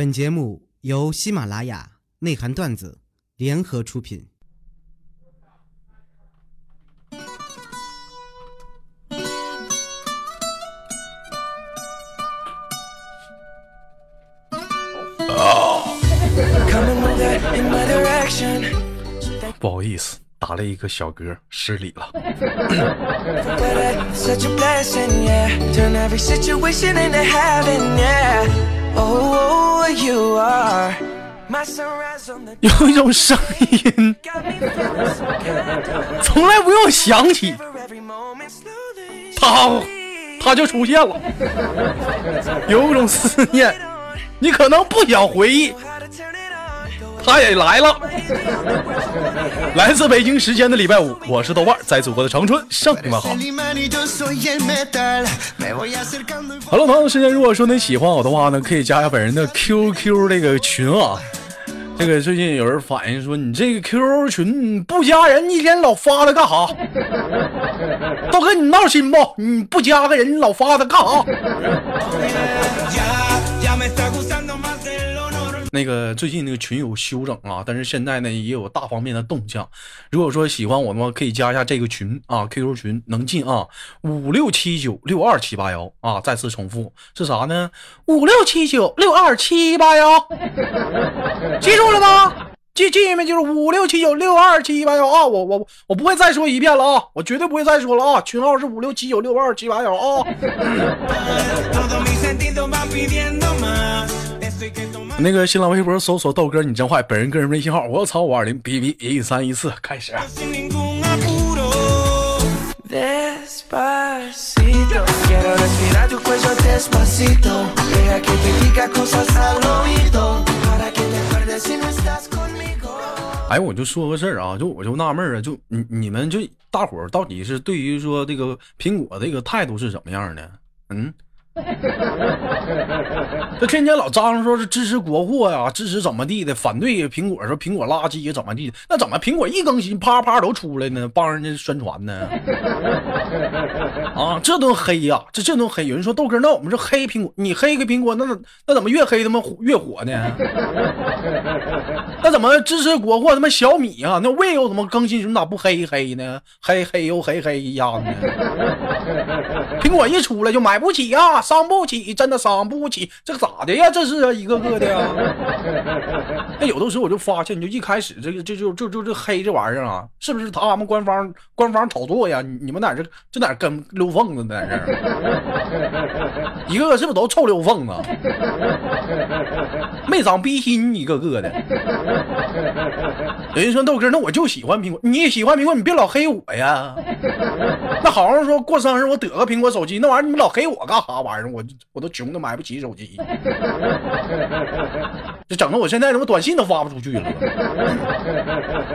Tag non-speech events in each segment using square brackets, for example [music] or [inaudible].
本节目由喜马拉雅内涵段子联合出品。不好意思，打了一个小嗝，失礼了。[laughs] 有一种声音，从来不用想起，它它就出现了。有一种思念，你可能不想回忆。他也来了，来自北京时间的礼拜五，我是豆瓣，在祖国的长春向你们好。Hello，同样的时间，如果说你喜欢我的话呢，可以加下本人的 QQ 这个群啊。这个最近有人反映说，你这个 QQ 群不加人，一天老发它干哈？都跟你闹心不？你不加个人，你老发它干哈？那个最近那个群有修整啊，但是现在呢也有大方面的动向。如果说喜欢我的话，可以加一下这个群啊，QQ 群能进啊，五六七九六二七八幺啊。再次重复是啥呢？五六七九六二七八幺，记住了吗？记记没？就是五六七九六二七八幺啊！我我我不会再说一遍了啊！我绝对不会再说了啊！群号是五六七九六二七八幺啊。那个新浪微博搜索豆哥你真坏，本人个人微信号我操五二零 b b 一三一四开始。哎，我就说个事儿啊，就我就纳闷啊，就你你们就大伙儿到底是对于说这个苹果这个态度是怎么样的？嗯？[laughs] 这天天老张说是支持国货呀，支持怎么地的，反对苹果说苹果垃圾怎么地的？那怎么苹果一更新啪啪都出来呢？帮人家宣传呢？[laughs] 啊，这都黑呀，这这顿黑。有人说豆哥，那我们是黑苹果，你黑个苹果，那那怎么越黑他妈越火呢？[laughs] 那怎么支持国货他妈小米啊？那 vivo 怎么更新什么咋不黑黑呢？黑黑又黑黑一样的。苹果一出来就买不起呀。伤不起，真的伤不起，这咋的呀？这是啊，一个个的呀。[laughs] 那有的时候我就发现，你就一开始这个这就就就这黑这玩意儿啊，是不是他们官方官方炒作呀？你们哪这这哪跟溜缝子在这？一个个是不是都臭溜缝子？没长逼心，一个个的。有人说豆哥，那我就喜欢苹果，你也喜欢苹果，你别老黑我呀。那好好说过生日，我得个苹果手机，那玩意儿你们老黑我干啥？玩玩意儿，我我都穷的买不起手机，这整的我现在他妈短信都发不出去了。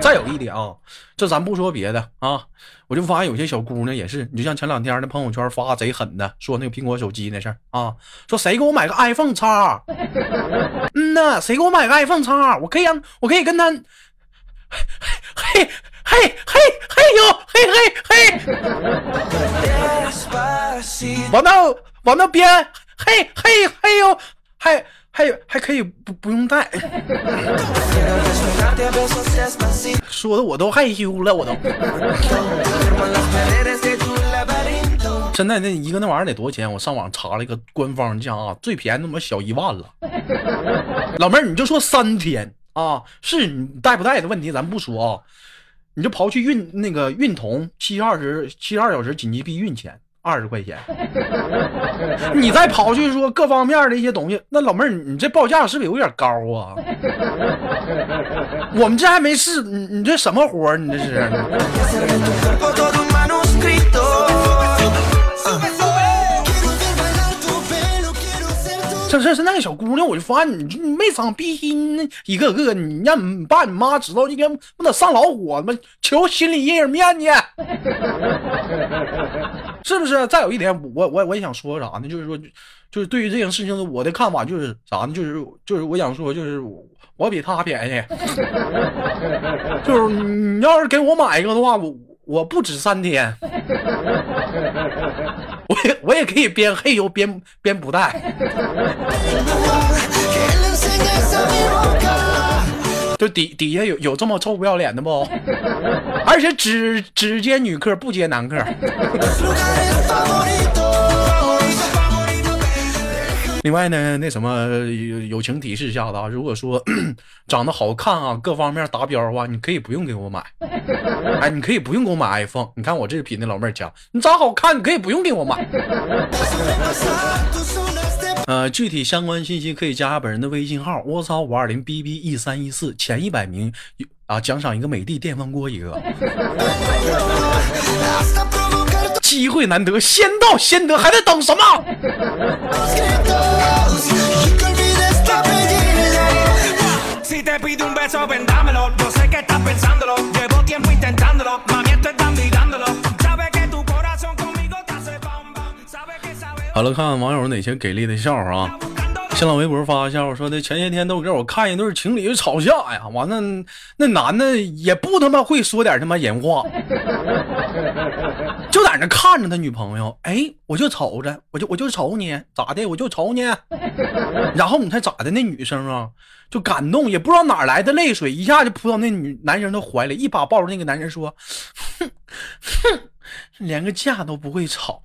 再有一点啊，这咱不说别的啊，我就发现有些小姑娘也是，你就像前两天那朋友圈发贼狠的，说那个苹果手机那事儿啊，说谁给我买个 iPhone 叉？[laughs] 嗯呐，谁给我买个 iPhone 叉？我可以让，我可以跟他，嘿嘿嘿嘿嘿呦嘿嘿嘿，[laughs] 完了。往那边，嘿嘿嘿呦，还还还可以不不用带，说的我都害羞了，我都。现在那一个那玩意儿得多少钱？我上网查了一个官方价啊，最便宜他妈小一万了。老妹儿，你就说三天啊，是你带不带的问题，咱不说啊，你就刨去运那个运铜七十二时七十二小时紧急避孕钱。二十块钱，[laughs] 你再刨去说各方面的一些东西，那老妹儿，你这报价是不是有点高啊？我们这还没试，你你这什么活儿？你这是？这这是那个小姑娘，我就发现你你没长逼心，一个个你让你爸你妈知道，一天不得上老火，他妈求心理阴影面积，[laughs] 是不是？再有一点，我我我也想说啥呢？就是说，就是对于这件事情，我的看法就是啥呢？就是就是我想说，就是我比他便宜，[laughs] 就是你要是给我买一个的话，我。我不止三天，我也我也可以边嘿呦边边不带。[laughs] 就底底下有有这么臭不要脸的不？而且只只接女客不接男客。另外呢，那什么友友情提示一下子啊，如果说 [coughs] 长得好看啊，各方面达标的话，你可以不用给我买。[laughs] 哎，你可以不用给我买 iPhone。你看我这比那老妹儿强。你长好看，你可以不用给我买。[laughs] 呃，具体相关信息可以加下本人的微信号：我操五二零 bb 一三一四，前一百名啊奖赏一个美的电饭锅一个。[laughs] 机会难得，先到先得，还在等什么？好了，看看网友哪些给力的笑话啊！新浪微博发个笑话，说的前些天豆哥，我看一对情侣吵架呀，完了那男的也不他妈会说点他妈人话，就在那看着他女朋友，哎，我就瞅着，我就我就瞅你咋的，我就瞅你，[laughs] 然后你猜咋的？那女生啊，就感动，也不知道哪来的泪水，一下就扑到那女男生的怀里，一把抱住那个男人说：“哼哼，连个架都不会吵。”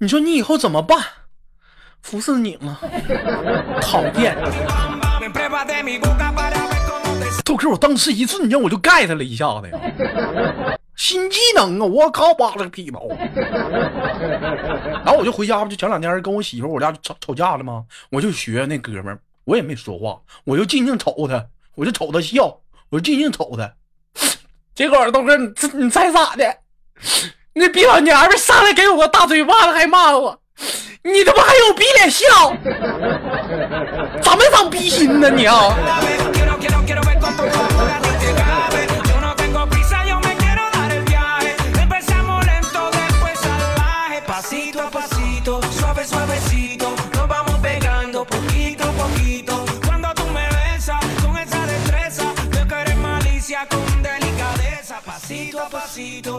你说你以后怎么办？服侍你了，[laughs] 讨厌！豆哥，我当时一瞬间我就 get 了一下子呀，新技能啊！我靠，扒了个皮毛！[laughs] 然后我就回家，不就前两天跟我媳妇我俩吵吵架了吗？我就学那哥们儿，我也没说话，我就静静瞅他，我就瞅他笑，我就静静瞅他。结果豆哥，你你猜咋的？那逼老娘们上来给我个大嘴巴子，还骂我，你他妈还有逼脸笑？咋没长逼心呢你啊？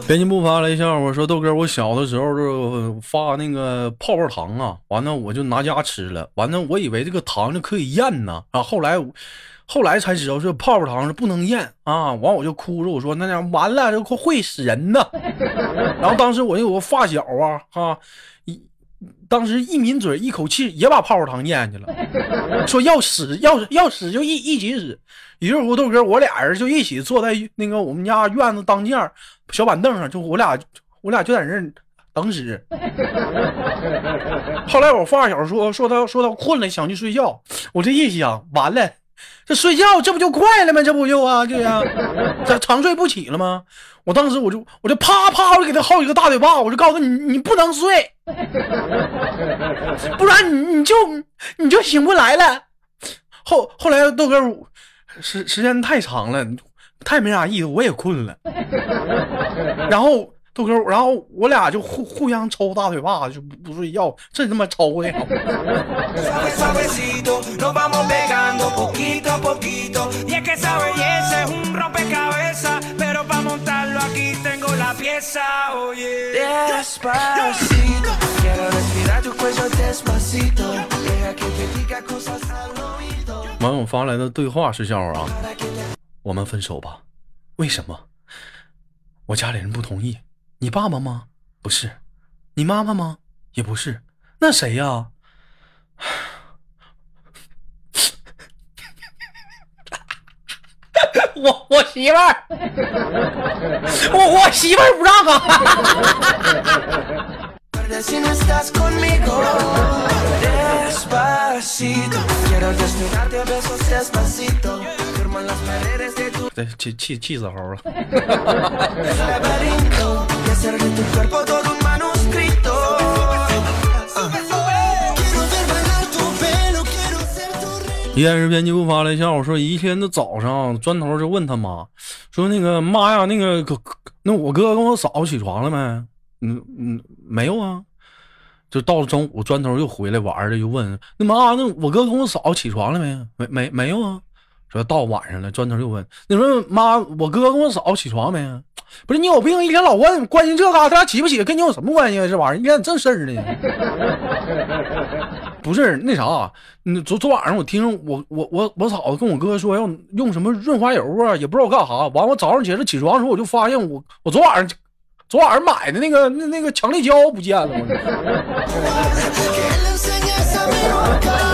编辑部发来笑话，说豆哥，我小的时候就发那个泡泡糖啊，完了我就拿家吃了，完了我以为这个糖就可以咽呢，啊，后来后来才知道这泡泡糖是不能咽啊，完我就哭着我说那样完了，这会会死人呢。[laughs] 然后当时我有个发小啊，哈，一当时一抿嘴，一口气也把泡泡糖咽去了，说要死要要死就一一起死。于是乎，豆哥，我俩人就一起坐在那个我们家院子当间小板凳上，就我俩，我俩就在那等死。[laughs] 后来我发小说说他说他困了，想去睡觉。我这一想，完了，这睡觉这不就快了吗？这不就啊，这样，这长睡不起了吗？我当时我就我就啪啪就给他好几个大嘴巴，我就告诉你，你不能睡，[laughs] 不然你你就你就醒不来了。后后来豆哥。时时间太长了，太没啥意思，我也困了。[laughs] 然后豆哥，然后我俩就互互相抽大嘴巴子，就不不睡觉，真他妈抽的。网友发来的对话是笑话啊！我们分手吧？为什么？我家里人不同意。你爸爸吗？不是。你妈妈吗？也不是。那谁呀？[laughs] 我我媳妇儿，我我媳妇儿不让啊！这气气气死猴了！依然是编辑部发来笑我，说一天的早上，砖头就问他妈说：“那个妈呀，那个哥，那我哥跟我嫂起床了没？嗯嗯，没有啊。”就到了中午，砖头又回来玩了，又问那妈，那我哥跟我嫂起床了没？没没没有啊？说到晚上了，砖头又问你说妈，我哥跟我嫂起床没？不是你有病，一天老问关心这嘎，他俩起不起跟你有什么关系啊？这玩意儿一天正事儿呢。[laughs] 不是那啥，你昨昨晚上我听我我我我嫂子跟我哥说要用什么润滑油啊，也不知道干啥。完我早上起来起床的时候，我就发现我我昨晚上昨晚上买的那个那那个强力胶不见了。[laughs]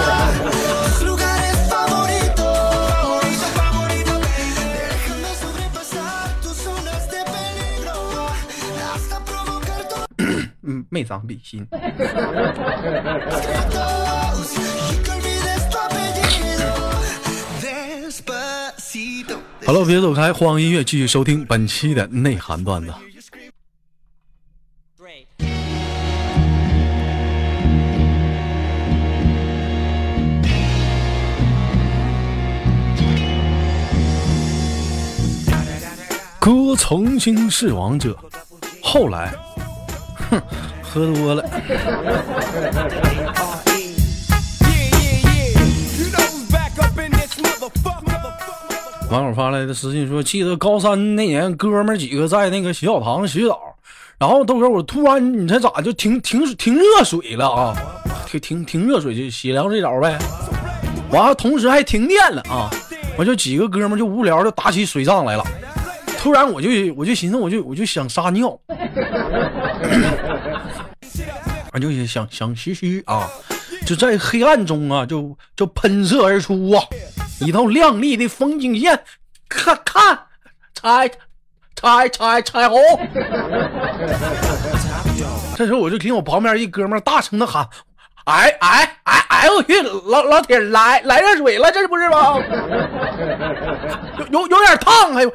没长笔心。好了，别走开，欢迎音乐继续收听本期的内涵段子。哥曾经是王者，后来，喝多了。网友发来的私信说：“记得高三那年，哥们几个在那个洗澡堂洗澡，然后豆哥，我突然你猜咋就停停停热水了啊？停停停热水就洗凉水澡呗。完了，同时还停电了啊！我就几个哥们就无聊就打起水仗来了。突然我就我就寻思，我就我就想撒尿，啊就是想想嘘嘘啊，就在黑暗中啊，就就喷射而出啊。”一道亮丽的风景线，看看，彩彩彩彩虹。[laughs] 这时候我就听我旁边一哥们大声的喊：“哎哎哎呦！我去，老老铁来来热水了，这是不是吗？有有有点烫，还有。”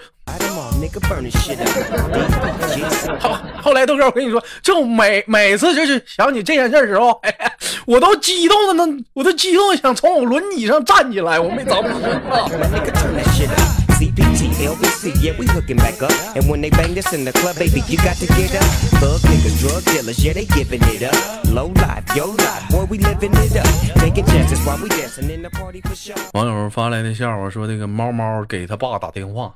后后来豆哥，我跟你说，就每每次就是想起这件事的时候，我都激动的呢，我都激动的想从我轮椅上站起来，我没着 LBC, yeah, we hooking back up. And when they bang this in the club baby you got to get up，hooking the drug dealers yeah they giving it up. Low life yo life what we living it up. Make a chance is why we dancing in the party for sure. 网友发来的笑话说这个猫猫给他爸打电话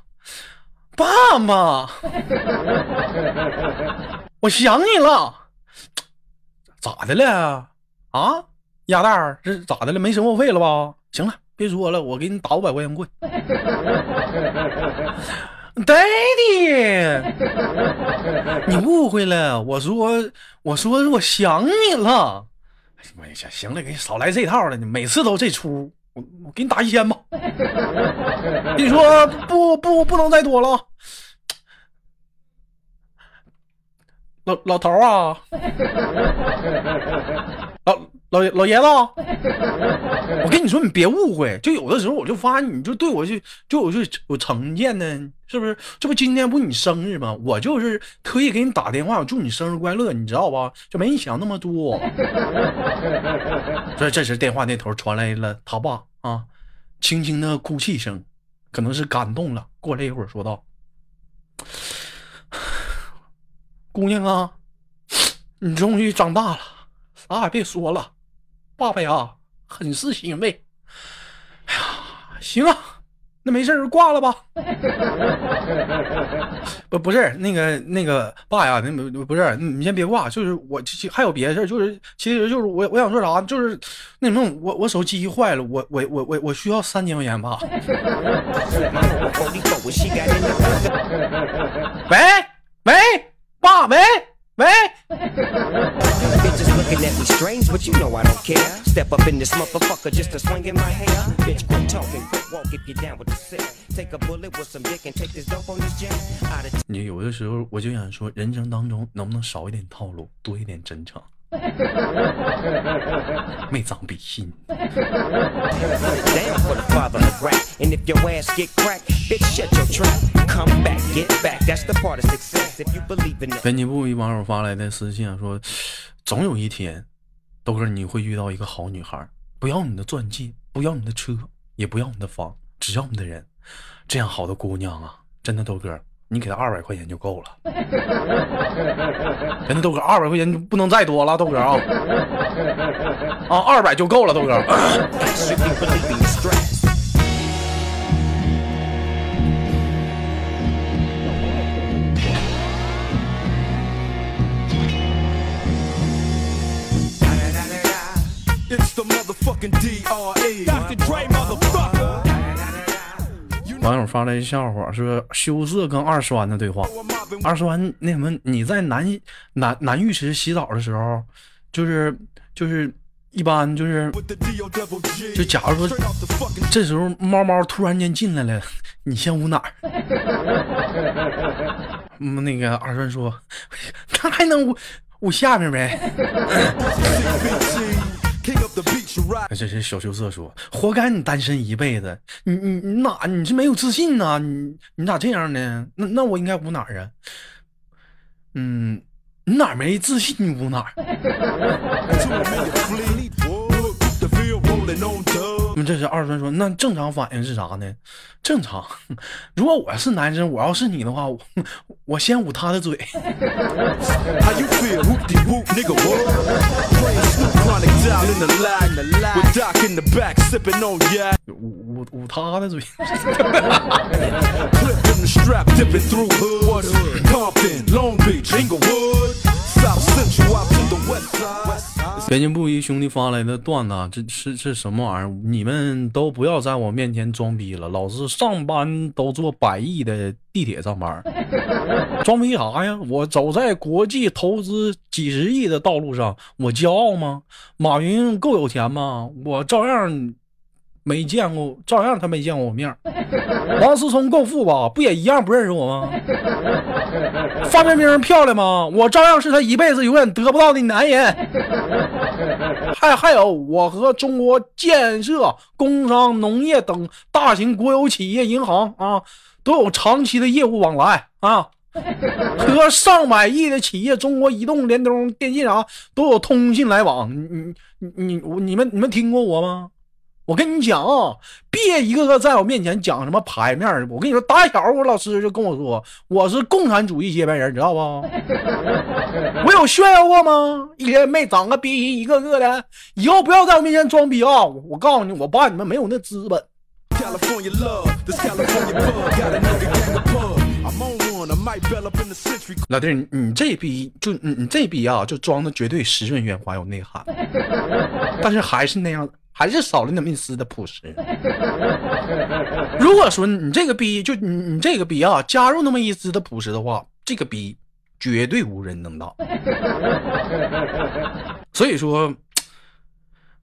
爸妈我想你了咋的了啊？鸭蛋这咋的了？没生活费了吧？行了别说了，我给你打五百块钱过去。[laughs] Daddy，你误会了，我说，我说，我想你了。哎呀，行了，给你少来这套了，你每次都这出。我我给你打一千吧，[laughs] 你说不不不能再多了，老老头啊，老 [laughs] 老老爷子，[laughs] 我跟你说，你别误会，就有的时候我就发现你就对我就就我就有成见呢，是不是？这不今天不你生日吗？我就是特意给你打电话，祝你生日快乐，你知道吧？就没你想那么多。[laughs] 这这时电话那头传来了他爸啊，轻轻的哭泣声，可能是感动了。过了一会儿，说道：“ [sighs] 姑娘啊，你终于长大了，啥也别说了，爸爸呀，很是欣慰。哎呀，行啊。”那没事挂了吧？[laughs] 不不是那个那个爸呀，那不不是你先别挂，就是我还有别的事就是其实就是我我想说啥，就是那什么，我我手机坏了，我我我我我需要三千块钱吧。[laughs] 喂喂，爸喂。喂。你有的时候我就想说，人生当中能不能少一点套路，多一点真诚？没长鼻心。 [laughs] 编辑部一网友发来的私信啊说：“总有一天，豆哥你会遇到一个好女孩，不要你的钻戒，不要你的车，也不要你的房，只要你的人。这样好的姑娘啊，真的豆哥。”你给他二百块钱就够了，真的豆哥，二百块钱不能再多了，豆哥啊，啊，二百就够了，豆哥。网友发来一笑话，说羞涩跟二栓的对话。二栓，那什么，你在男男男浴池洗澡的时候，就是就是一般就是，就假如说这时候猫猫突然间进来了，你先捂哪儿？嗯，那个二栓说，那还能捂捂下面呗。[laughs] 这是小羞涩说，活该你单身一辈子，你你你哪你是没有自信呢、你你咋这样呢？那那我应该捂哪儿啊？嗯，你哪没自信你捂哪儿？[laughs] 那这是二栓说，那正常反应是啥呢？正常，[laughs] 如果我是男生，我要是你的话，我 [laughs] 我先捂他的嘴。[laughs] 捂捂捂他的嘴。北京布衣兄弟发来的段子，这是是什么玩意儿？你们都不要在我面前装逼了，老子上班都坐百亿的地铁上班，[laughs] 装逼啥呀？我走在国际投资几十亿的道路上，我骄傲吗？马云够有钱吗？我照样没见过，照样他没见过我面儿。[laughs] 王思聪够富吧？不也一样不认识我吗？范冰冰漂亮吗？我照样是他一辈子永远得不到的男人。[laughs] 还还有，我和中国建设、工商、农业等大型国有企业、银行啊，都有长期的业务往来啊。[laughs] 和上百亿的企业，中国移动、联通、电信啥都有通信来往。你你你你你们你们听过我吗？我跟你讲啊，别一个个在我面前讲什么牌面儿。我跟你说，打小我老师就跟我说，我是共产主义接班人，知道不？[laughs] 我有炫耀过吗？一天没长个逼，一个个的。以后不要在我面前装逼啊！我我告诉你，我爸你们没有那资本。老弟，你你这逼就你你这逼啊，就装的绝对湿润圆滑有内涵，[laughs] 但是还是那样，还是少了那么一丝的朴实。如果说你这个逼就你你这个逼啊，加入那么一丝的朴实的话，这个逼绝对无人能挡。所以说，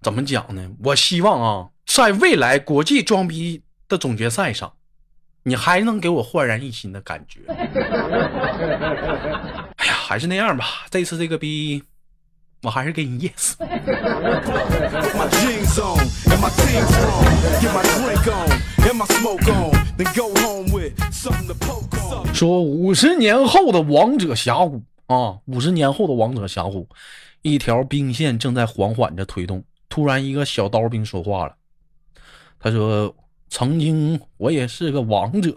怎么讲呢？我希望啊，在未来国际装逼的总决赛上，你还能给我焕然一新的感觉。哎呀，还是那样吧，这次这个逼，我还是给你 yes。说五十年后的王者峡谷啊，五十年后的王者峡谷，一条兵线正在缓缓着推动。突然，一个小刀兵说话了，他说：“曾经我也是个王者，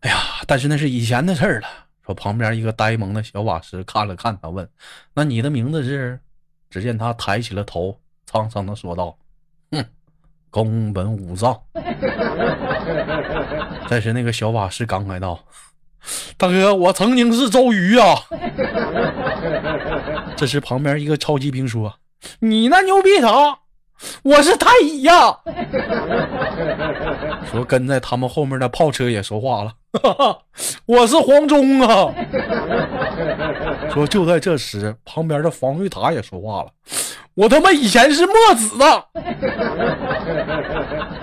哎呀，但是那是以前的事儿了。”旁边一个呆萌的小法师看了看他，问：“那你的名字是？”只见他抬起了头，沧桑的说道：“哼，宫本武藏。”这时，那个小法师感慨道：“大哥，我曾经是周瑜啊！” [laughs] 这时，旁边一个超级兵说：“你那牛逼啥？[laughs] 我是太乙呀！” [laughs] 说跟在他们后面的炮车也说话了：“哈哈，我是黄忠啊！”说就在这时，旁边的防御塔也说话了：“我他妈以前是墨子啊！”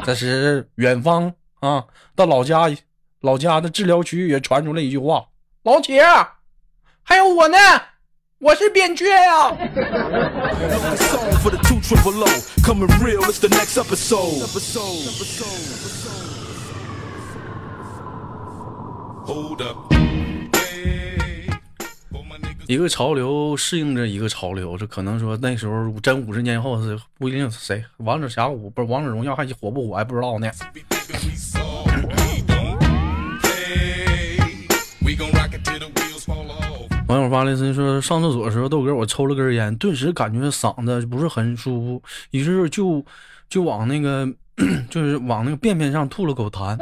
这时，远方啊到老家老家的治疗区也传出了一句话：“老铁，还有我呢，我是扁鹊呀！”一个潮流适应着一个潮流，这可能说那时候真五十年后是不一定是谁，王者峡谷不是王者荣耀还火不火还不知道呢。网友发来信说，上厕所的时候豆哥我抽了根烟，顿时感觉嗓子不是很舒服，于是就就往那个 [clears throat] 就是往那个便便上吐了口痰，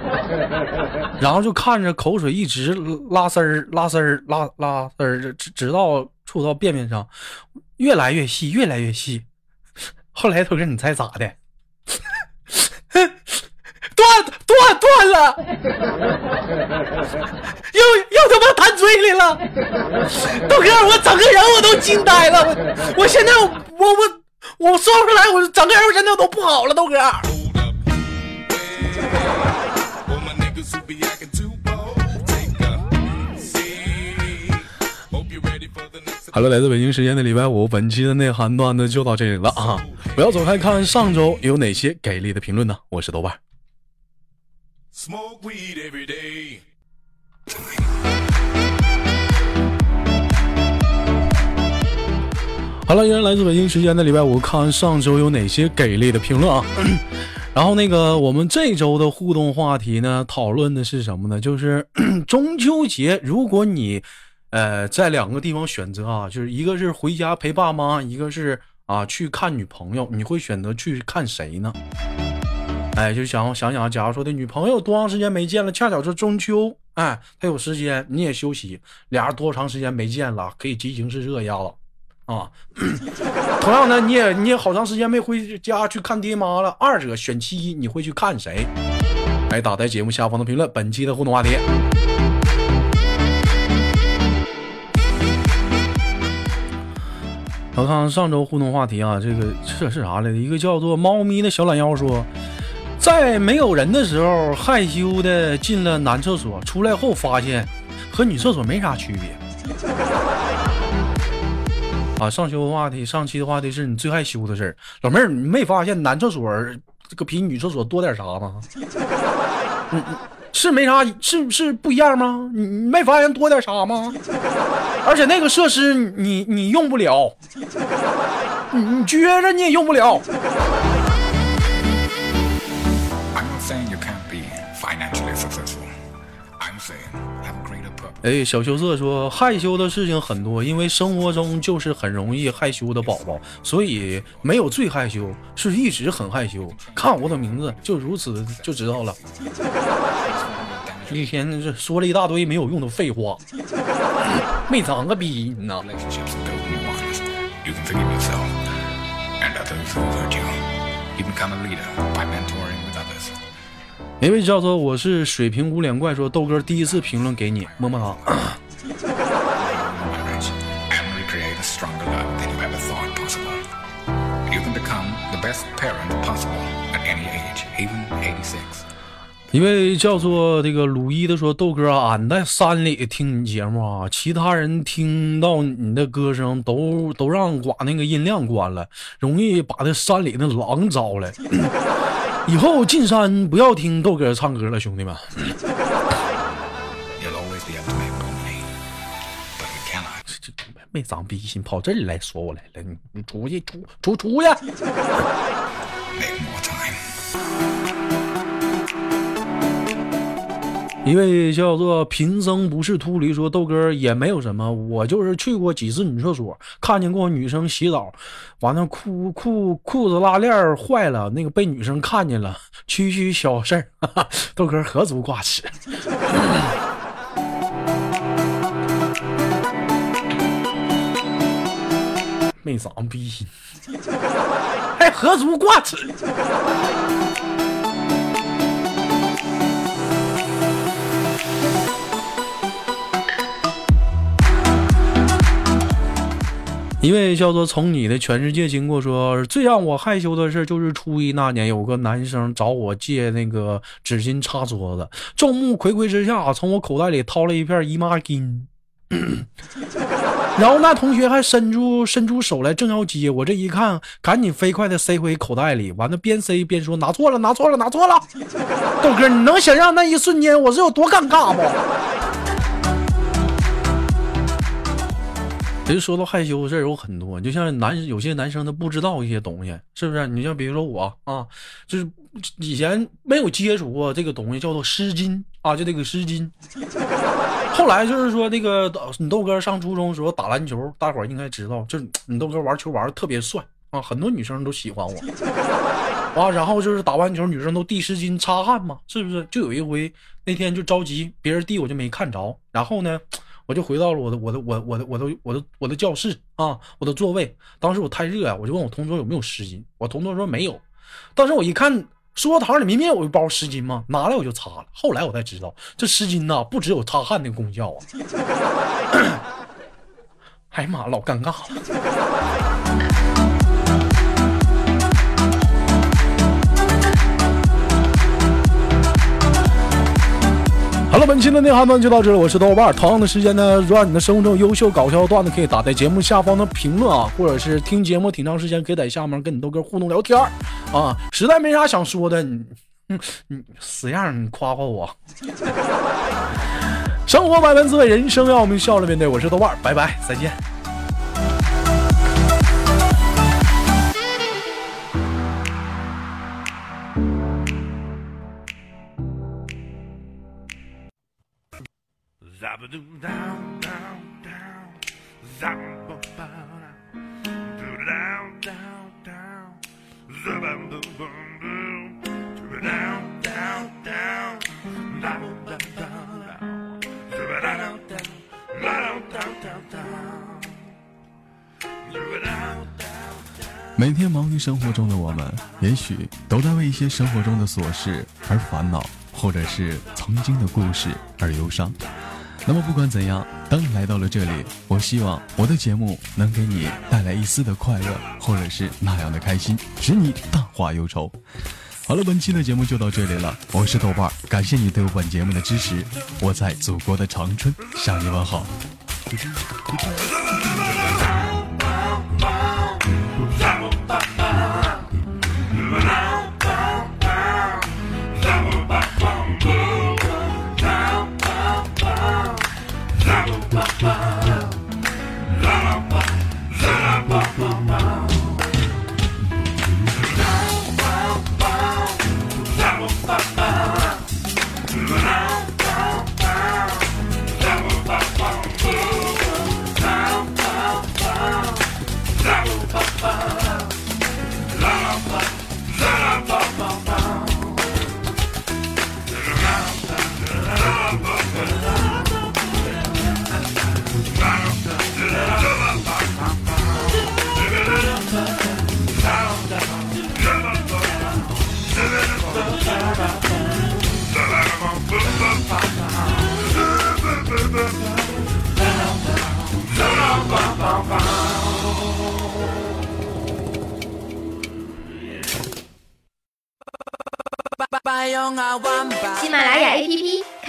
[laughs] 然后就看着口水一直拉丝儿拉丝儿拉拉丝儿，直直到触到便便上，越来越细，越来越细。后来豆哥，你猜咋的？断断断了，[laughs] 又又他妈弹嘴里了，豆哥，我整个人我都惊呆了，我我现在我我我说不出来，我整个人我现在都不好了，豆哥。Hello，来自北京时间的礼拜五，本期的内涵段子就到这里了啊！不要走开，看上周有哪些给力的评论呢？我是豆瓣。Smoke weed every day. 好了，依然来自北京时间的礼拜五，看上周有哪些给力的评论啊？[clears throat] 然后那个，我们这周的互动话题呢，讨论的是什么呢？就是 [clears throat] 中秋节，如果你。呃，在两个地方选择啊，就是一个是回家陪爸妈，一个是啊去看女朋友，你会选择去看谁呢？哎，就想想想，假如说的女朋友多长时间没见了，恰巧是中秋，哎，他有时间，你也休息，俩人多长时间没见了，可以激情是热一下子啊。[coughs] 同样的，你也你也好长时间没回家去看爹妈了，二者选其一，你会去看谁？哎，打在节目下方的评论，本期的互动话题。我看上周互动话题啊，这个这是啥来着？一个叫做“猫咪”的小懒腰说，在没有人的时候害羞的进了男厕所，出来后发现和女厕所没啥区别。[laughs] 啊，上秋话题，上期的话题是你最害羞的事儿，老妹儿，你没发现男厕所这个比女厕所多点啥吗？[laughs] 是没啥，是是不一样吗？你你没发现多点啥吗？而且那个设施你你用不了，你你撅着你也用不了。哎，小羞涩说害羞的事情很多，因为生活中就是很容易害羞的宝宝，所以没有最害羞，是一直很害羞。看我的名字就如此就知道了。一天这说了一大堆没有用的废话，没长个逼呢。一位叫做我是水平无脸怪说豆哥第一次评论给你，么么哒。一位叫做这个鲁一的说豆哥，俺在山里听你节目啊，其他人听到你的歌声都都让把那个音量关了，容易把那山里的狼招来。以后进山不要听豆哥唱歌了，兄弟们。这这没长逼心，跑这里来说我来了，你你出去出出出去。一位叫做贫僧不是秃驴说豆哥也没有什么，我就是去过几次女厕所，看见过女生洗澡，完了裤裤裤子拉链坏了，那个被女生看见了，区区小事儿，豆哥何足挂齿，[laughs] 没长逼心，还 [laughs] 何足挂齿。一位叫做从你的全世界经过说，最让我害羞的事就是初一那年，有个男生找我借那个纸巾擦桌子，众目睽睽之下，从我口袋里掏了一片姨妈巾，[laughs] 然后那同学还伸出伸出手来，正要接，我这一看，赶紧飞快的塞回口袋里，完了边塞边说拿错了，拿错了，拿错了。豆哥，你能想象那一瞬间我是有多尴尬不？其实说到害羞的事儿有很多，就像男有些男生他不知道一些东西，是不是？你像比如说我啊，就是以前没有接触过这个东西，叫做湿巾啊，就这个湿巾。[laughs] 后来就是说那个你豆哥上初中时候打篮球，大伙儿应该知道，就是你豆哥玩球玩的特别帅啊，很多女生都喜欢我啊。然后就是打完球，女生都递湿巾擦汗嘛，是不是？就有一回那天就着急，别人递我就没看着，然后呢。我就回到了我的我的我我的我的我的我的教室啊，我的座位。当时我太热啊，我就问我同桌有没有湿巾，我同桌说没有。当时我一看书桌里明明有一包湿巾嘛，拿来我就擦了。后来我才知道，这湿巾呐不只有擦汗的功效啊！[coughs] 哎呀妈，老尴尬了。好了，本期的内涵段就到这里，我是豆瓣。同样的时间呢，如果你的生活中优秀搞笑段子，可以打在节目下方的评论啊，或者是听节目挺长时间，可以在下面跟你豆哥互动聊天啊。实在没啥想说的，你嗯你死样，你夸夸我。[laughs] 生活百般滋味，人生要我们笑着面对。我是豆瓣，拜拜，再见。生活中的我们，也许都在为一些生活中的琐事而烦恼，或者是曾经的故事而忧伤。那么不管怎样，当你来到了这里，我希望我的节目能给你带来一丝的快乐，或者是那样的开心，使你淡化忧愁。好了，本期的节目就到这里了，我是豆瓣，感谢你对本节目的支持，我在祖国的长春向你问好。